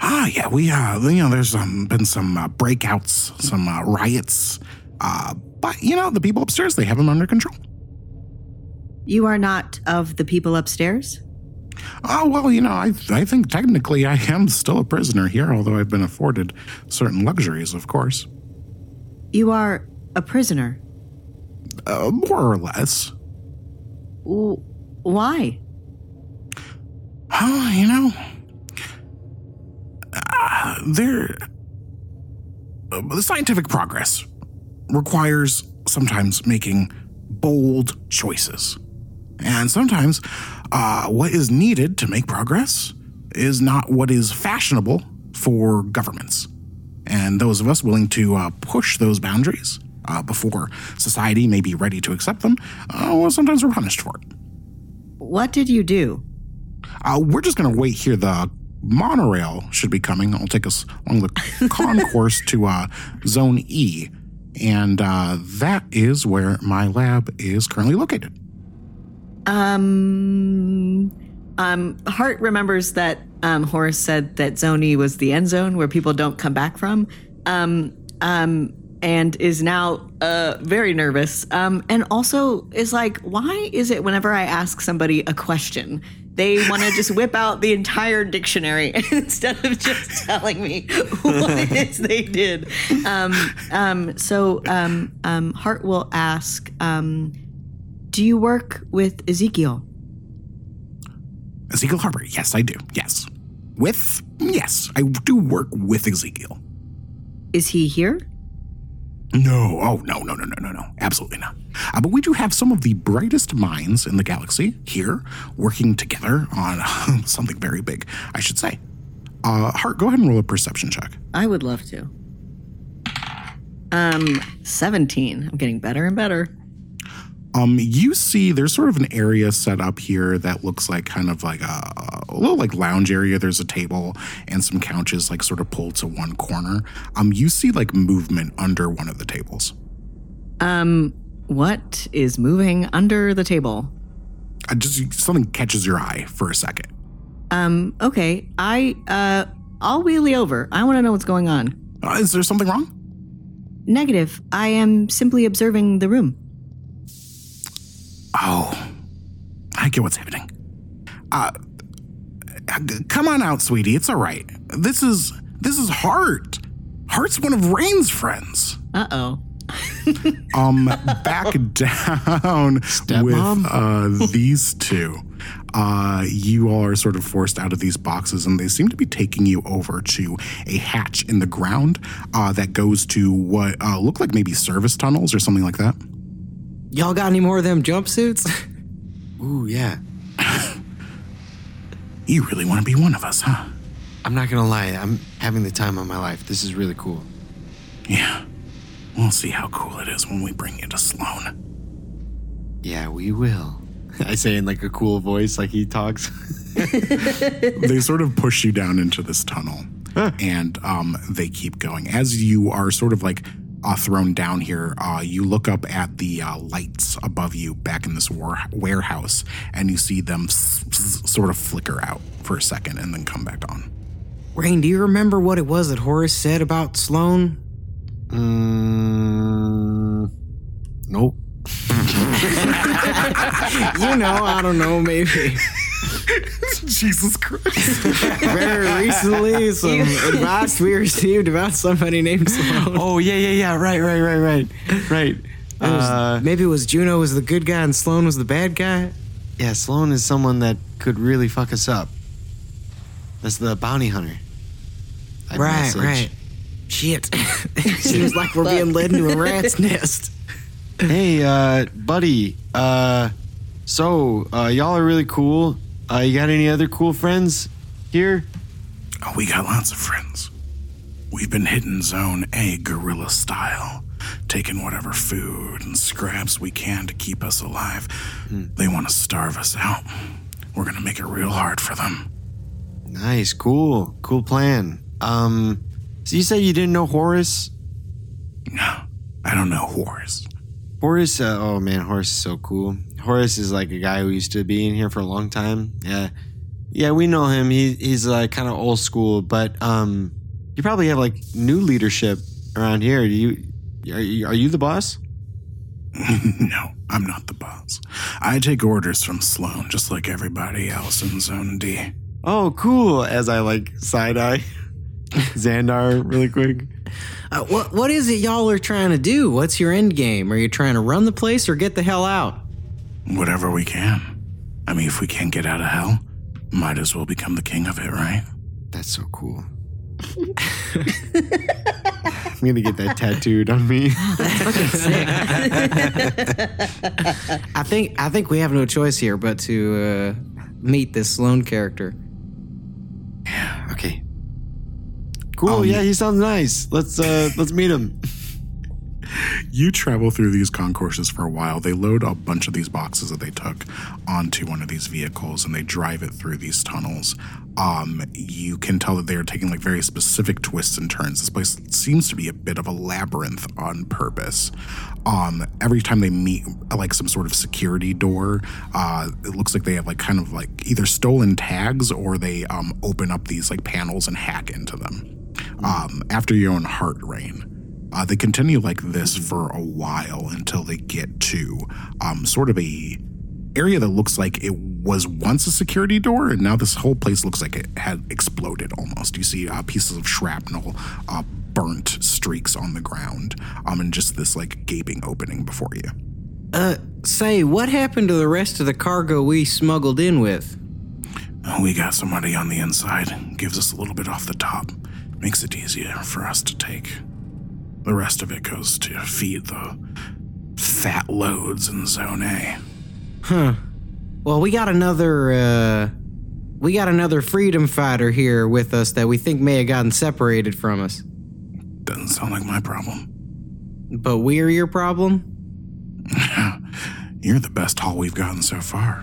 Ah, yeah, we uh, you know, there's um, been some uh, breakouts, some uh, riots, uh, but you know, the people upstairs they have them under control. You are not of the people upstairs? Oh well, you know, I I think technically I am still a prisoner here, although I've been afforded certain luxuries, of course, You are a prisoner. Uh, more or less. Why? Oh, you know, uh, there. Uh, the scientific progress requires sometimes making bold choices, and sometimes uh, what is needed to make progress is not what is fashionable for governments. And those of us willing to uh, push those boundaries uh, before society may be ready to accept them, uh, well, sometimes we're punished for it. What did you do? Uh, we're just going to wait here. The monorail should be coming. It'll take us along the concourse to uh, Zone E. And uh, that is where my lab is currently located. Um, um, Hart remembers that um, Horace said that Zone E was the end zone where people don't come back from. Um, um, and is now uh, very nervous. Um, and also is like, why is it whenever I ask somebody a question, they want to just whip out the entire dictionary instead of just telling me what it is they did? Um, um, so um, um, Hart will ask, um, do you work with Ezekiel? Ezekiel Harbor. Yes, I do. Yes. With, yes, I do work with Ezekiel. Is he here? No, oh, no, no, no, no, no, no. Absolutely not. Uh, but we do have some of the brightest minds in the galaxy here working together on something very big, I should say. Uh, Hart, go ahead and roll a perception check. I would love to. Um, 17. I'm getting better and better. Um, you see, there's sort of an area set up here that looks like kind of like a, a little like lounge area. There's a table and some couches, like sort of pulled to one corner. Um, you see like movement under one of the tables. Um, what is moving under the table? Uh, just something catches your eye for a second. Um, okay. I, uh, I'll wheelie over. I want to know what's going on. Uh, is there something wrong? Negative. I am simply observing the room. Oh, I get what's happening. Uh, g- come on out, sweetie. It's all right. This is this is Hart. Hart's one of Raine's friends. Uh oh. Um, back down with uh, these two. Uh, you all are sort of forced out of these boxes, and they seem to be taking you over to a hatch in the ground uh, that goes to what uh, look like maybe service tunnels or something like that. Y'all got any more of them jumpsuits? Ooh, yeah. You really want to be one of us, huh? I'm not gonna lie, I'm having the time of my life. This is really cool. Yeah. We'll see how cool it is when we bring you to Sloan. Yeah, we will. I say in like a cool voice, like he talks. they sort of push you down into this tunnel and um, they keep going. As you are sort of like uh, thrown down here, uh, you look up at the uh, lights above you back in this war- warehouse and you see them s- s- sort of flicker out for a second and then come back on. Raine, do you remember what it was that Horace said about Sloan? mm, nope. You know, I don't know, maybe. Jesus Christ. Very recently, some advice we received about somebody named Sloan. Oh yeah, yeah, yeah. Right, right, right, right, right. It was- Uh, maybe it was Juno was the good guy and Sloan was the bad guy. yeah, Sloan is someone that could really fuck us up. That's the bounty hunter. I right, messaged. right. Shit. Seems like we're being led into a rat's nest. Hey, uh, buddy. Uh, so uh, y'all are really cool. Uh, you got any other cool friends here? Oh, we got lots of friends. We've been hitting Zone A guerrilla style, taking whatever food and scraps we can to keep us alive. They want to starve us out. We're going to make it real hard for them. Nice, cool, cool plan. Um, so you say you didn't know Horace? No, I don't know Horace. Horace, uh, oh man, Horace is so cool. Horace is like a guy who used to be in here for a long time. Yeah, yeah, we know him. He he's like kind of old school, but um, you probably have like new leadership around here. Do you are you, are you the boss? no, I'm not the boss. I take orders from Sloan, just like everybody else in Zone D. Oh, cool. As I like side eye Xandar really quick. Uh, what What is it y'all are trying to do? What's your end game? Are you trying to run the place or get the hell out? Whatever we can. I mean, if we can't get out of hell, might as well become the king of it, right? That's so cool. I'm gonna get that tattooed on me. I think I think we have no choice here but to uh, meet this Sloan character. Yeah. Okay. Cool. Um, yeah, he sounds nice. Let's uh let's meet him. You travel through these concourses for a while. They load a bunch of these boxes that they took onto one of these vehicles and they drive it through these tunnels. Um, you can tell that they are taking like very specific twists and turns. This place seems to be a bit of a labyrinth on purpose. Um, every time they meet like some sort of security door, uh, it looks like they have like kind of like either stolen tags or they um, open up these like panels and hack into them. Um, after your own heart Raine. Uh, they continue like this for a while until they get to um, sort of a area that looks like it was once a security door, and now this whole place looks like it had exploded almost. You see uh, pieces of shrapnel, uh, burnt streaks on the ground, um, and just this like gaping opening before you. Uh, say, what happened to the rest of the cargo we smuggled in with? We got somebody on the inside, gives us a little bit off the top, makes it easier for us to take. The rest of it goes to feed the fat loads in Zone A. Huh. Well, we got another uh we got another freedom fighter here with us that we think may have gotten separated from us. Doesn't sound like my problem. But we're your problem? You're the best haul we've gotten so far.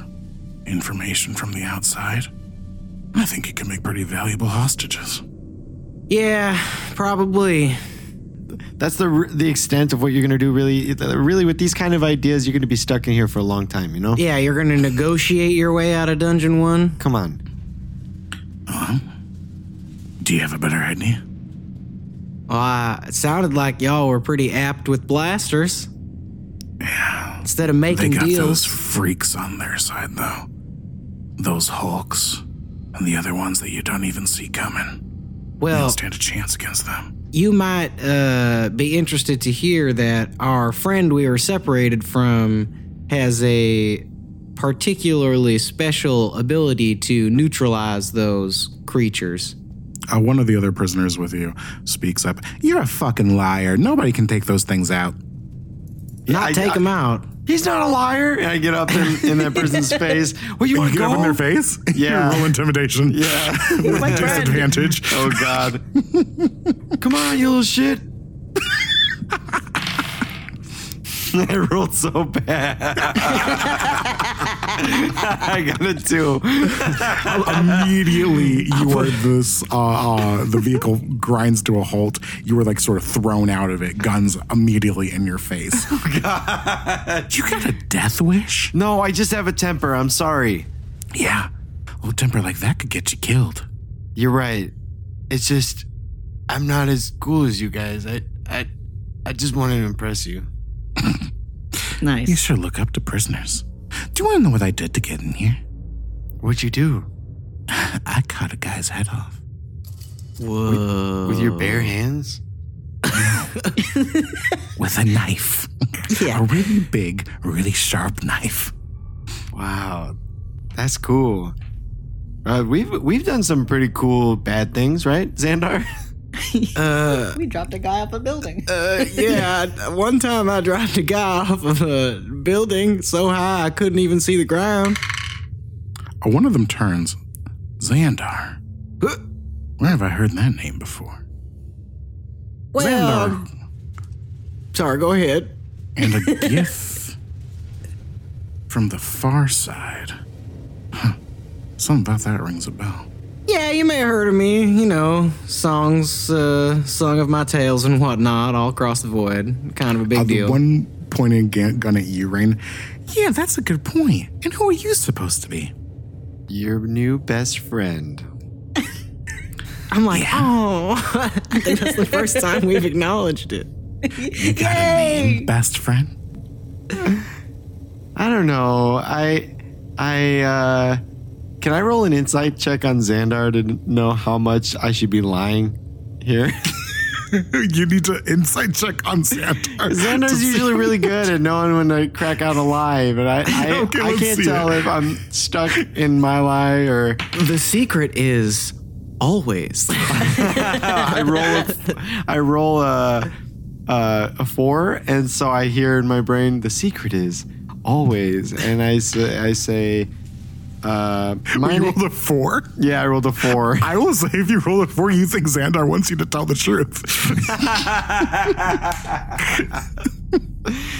Information from the outside. I think you can make pretty valuable hostages. Yeah, probably. That's the the extent of what you're gonna do. Really, really, with these kind of ideas, you're gonna be stuck in here for a long time. You know. Yeah, you're gonna negotiate your way out of Dungeon 1? Come on. Do you have a better idea? Uh, it sounded like y'all were pretty apt with blasters. Yeah. Instead of making They making got deals. those freaks on their side, though. Those Hulks and the other ones that you don't even see coming. You Well, don't stand a chance against them. You might uh, be interested to hear that our friend we were separated from has a particularly special ability to neutralize those creatures. Uh, one of the other prisoners with you speaks up. You're a fucking liar. Nobody can take those things out. Not I- take I- them out. He's not a liar. And I get up in, in that person's face. Well, you You want to get go? up in their face? Yeah. Roll intimidation. Yeah. With my friend. disadvantage. oh God. Come on, you little shit. I rolled so bad. I got a two. Immediately, you are this. Uh, uh, the vehicle grinds to a halt. You were like sort of thrown out of it. Guns immediately in your face. You got a death wish? No, I just have a temper. I'm sorry. Yeah. Oh, temper like that could get you killed. You're right. It's just I'm not as cool as you guys. I I I just wanted to impress you. Nice. You sure look up to prisoners. Do you want to know what I did to get in here? What'd you do? I cut a guy's head off. Whoa. With your bare hands? with a knife. Yeah. a really big, really sharp knife. Wow. That's cool. Uh, we've we've done some pretty cool bad things, right, Xandar? Uh, we dropped a guy off a building. uh, yeah, one time I dropped a guy off of a building so high I couldn't even see the ground. Uh, One of them turns, Xandar. Where have I heard that name before? Well, Xandar. sorry, go ahead. And a gift from the far side. Huh. Something about that rings a bell. Yeah, you may have heard of me. You know, songs, uh, song of my tales and whatnot, all across the void. Kind of a big Uh, the deal. one pointing ga- gun at you, Raine. Yeah, that's a good point. And who are you supposed to be? Your new best friend. I'm like, oh, I think that's the first time we've acknowledged it. You got a name, best friend? I don't know. I I uh can I roll an insight check on Xandar to know how much I should be lying here? you need to insight check on Xandar. Xandar's usually really good at knowing when to crack out a lie, but I I, Okay, I can't tell it. if I'm stuck in my lie or The secret is always. I roll a, I roll a, a a four, and so I hear in my brain the secret is always, and I say I say, uh, my you rolled a four? yeah, I rolled a four. I will say if you roll a four, you think Xandar wants you to tell the truth.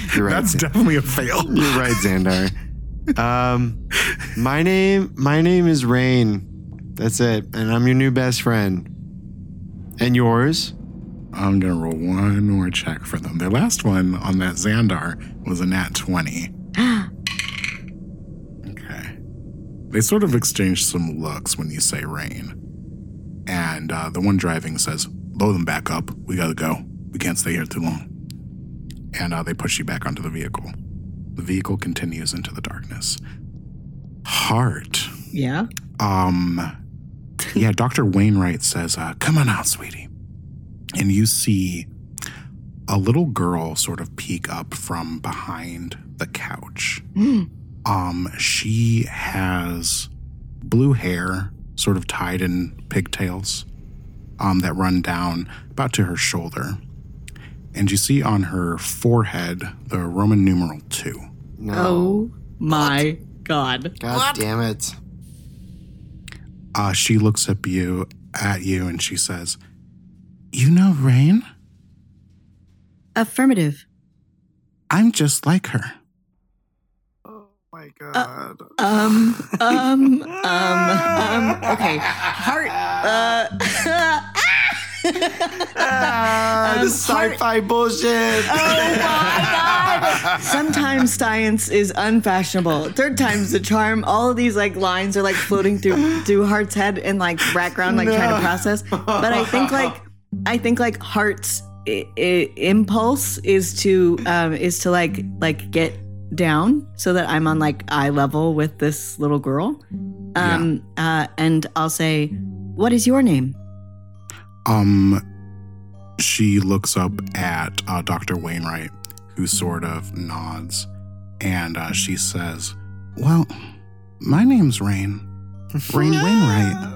You're right. That's definitely a fail. You're right, Xandar. Um, my name my name is Raine. That's it, and I'm your new best friend. And yours? I'm gonna roll one more check for them. Their last one on that Xandar was a nat 20. okay. They sort of exchange some looks when you say Raine. And uh, the one driving says, Load them back up. We gotta go. We can't stay here too long. And uh, they push you back onto the vehicle. The vehicle continues into the darkness. Hart. Yeah. Um, yeah, Dr. Wainwright says, uh, Come on out, sweetie. And you see a little girl sort of peek up from behind the couch. Um, she has blue hair, sort of tied in pigtails, um, that run down about to her shoulder. And you see on her forehead the Roman numeral two. No. Oh my god. God damn it. Uh, she looks at you at you and she says, You know Raine? Affirmative. I'm just like her. My god. Um, um, um, um, okay. Hart, uh, Ah, Um, this sci-fi bullshit. Oh my god! Sometimes science is unfashionable. Third time's the charm. All of these like lines are like floating through through Hart's head and like background, like trying to process. But I think like I think like Hart's I- I- impulse is to um is to like like get down so that I'm on like eye level with this little girl. Um, uh, and I'll say, "What is your name?" Um, she looks up at uh, Dr. Wainwright, who sort of nods, and uh, she says, "Well, my name's Raine. Raine Wainwright."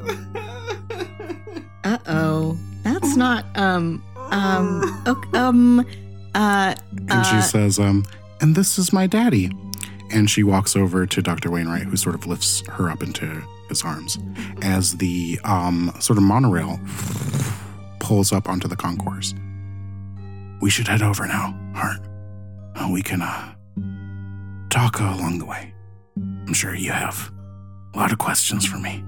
Uh oh, that's not um um ok- um uh And she uh, says, um, and this is my daddy. And she walks over to Dr. Wainwright, who sort of lifts her up into his arms as the um, sort of monorail pulls up onto the concourse. We should head over now, Hart. Uh, we can uh, talk uh, along the way. I'm sure you have a lot of questions for me.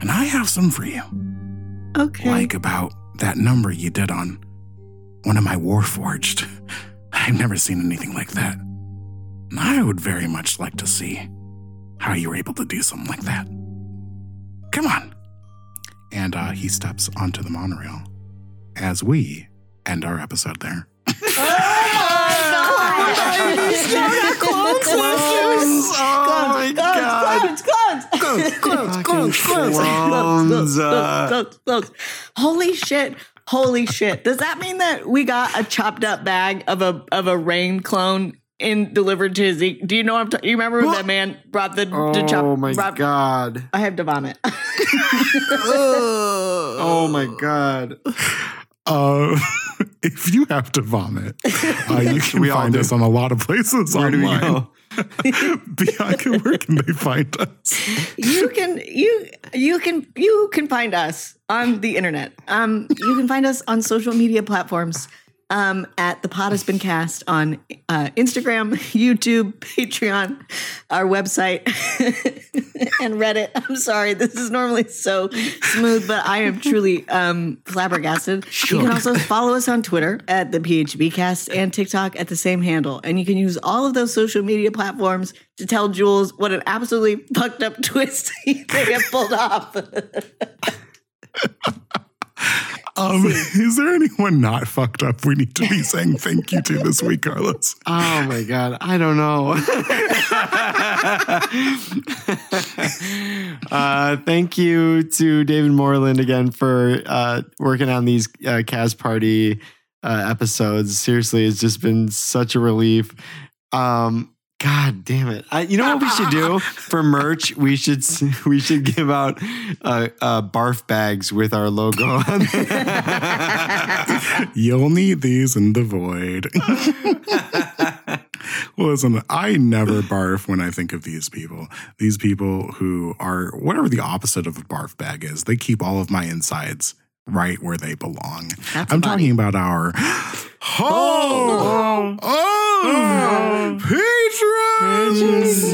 And I have some for you. okay. Like about that number you did on one of my Warforged. I've never seen anything like that. And I would very much like to see how you were able to do something like that. Come on. And uh, he steps onto the monorail as we end our episode there. Holy shit. Holy shit. Does that mean that we got a chopped up bag of a of a Raine clone in delivered to Zeke? Do you know what I'm talking? You remember when that man brought the, the chop Oh my brought- god. I have to vomit. Oh my god. Uh, if you have to vomit, uh, you can We find do. us on a lot of places Where do we online. Bianca, where can they find us? you can you you can you can find us on the internet. Um, you can find us on social media platforms. Um, at the pod has been cast on uh, Instagram, YouTube, Patreon, our website, and Reddit. I'm sorry, this is normally so smooth, but I am truly um, flabbergasted. You can also follow us on Twitter at the PHB Cast and TikTok at the same handle, and you can use all of those social media platforms to tell Jules what an absolutely fucked up twist they have pulled off. Um, is there anyone not fucked up we need to be saying thank you to this week, Carlos? Oh my god, I don't know. uh, thank you to David Moreland again for uh, working on these uh, cast party uh, episodes. Seriously, it's just been such a relief. Um, God damn it! I, you know what we should do for merch? We should we should give out uh, uh, barf bags with our logo on. there. You'll need these in the void. well, listen, I never barf when I think of these people. These people who are whatever the opposite of a barf bag is, they keep all of my insides right where they belong. That's I'm a body. talking about our oh, oh, patrons.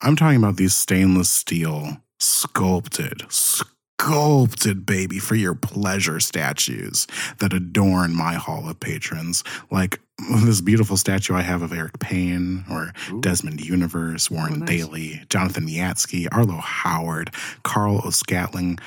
I'm talking about these stainless steel, sculpted, sculpted baby for your pleasure statues that adorn my hall of patrons. Like this beautiful statue I have of Eric Payne or Desmond Universe, Warren oh, nice. Daly, Jonathan Yatsky, Arlo Howard, Carl O'Scatling.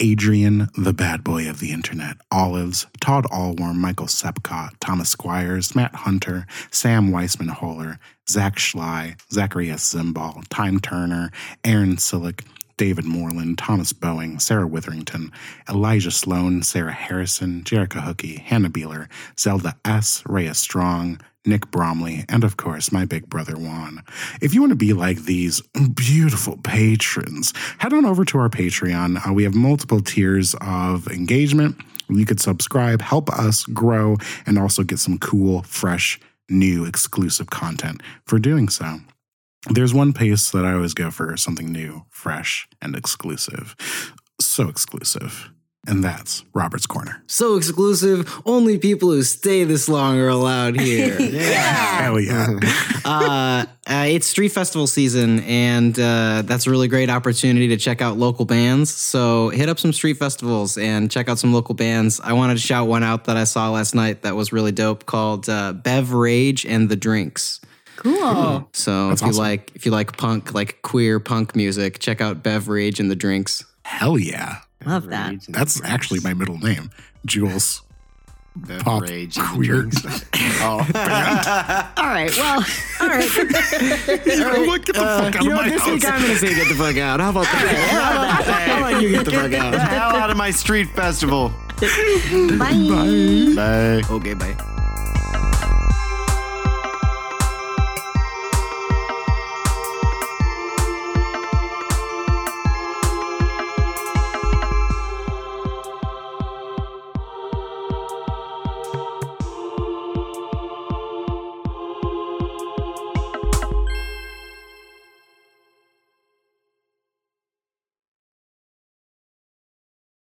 Adrian, the bad boy of the internet, Olives, Todd Allworm, Michael Sepcott, Thomas Squires, Matt Hunter, Sam Weissman Holler, Zach Schley, Zacharias. Zimbal, Time Turner, Aaron Sillick, David Moreland, Thomas Boeing, Sarah Witherington, Elijah Sloan, Sarah Harrison, Jerica Hookie, Hannah Beeler, Zelda S., Rhea Strong, Nick Bromley, and of course, my big brother Juan. If you want to be like these beautiful patrons, head on over to our Patreon. Uh, we have multiple tiers of engagement. You could subscribe, help us grow, and also get some cool, fresh, new, exclusive content for doing so. There's one pace that I always go for something new, fresh, and exclusive. So exclusive. And that's Robert's Corner. So exclusive, only people who stay this long are allowed here. Hell yeah. uh, uh, it's street festival season, and uh, that's a really great opportunity to check out local bands. So hit up some street festivals and check out some local bands. I wanted to shout one out that I saw last night that was really dope called uh, Bev Rage and the Drinks. Cool. So That's if you awesome. like if you like punk, like queer punk music, check out Bev Rage and the Drinks. Hell yeah. Love that. That's actually my middle name, Jules. Pop beverage and the queer. oh, All right. Well, All right. Look, get the fuck out uh, You of know my what? This week. I'm going to say get the fuck out. How about that? How about that? How about you get the fuck the out? hell out of my street festival. bye. Bye. Okay, bye.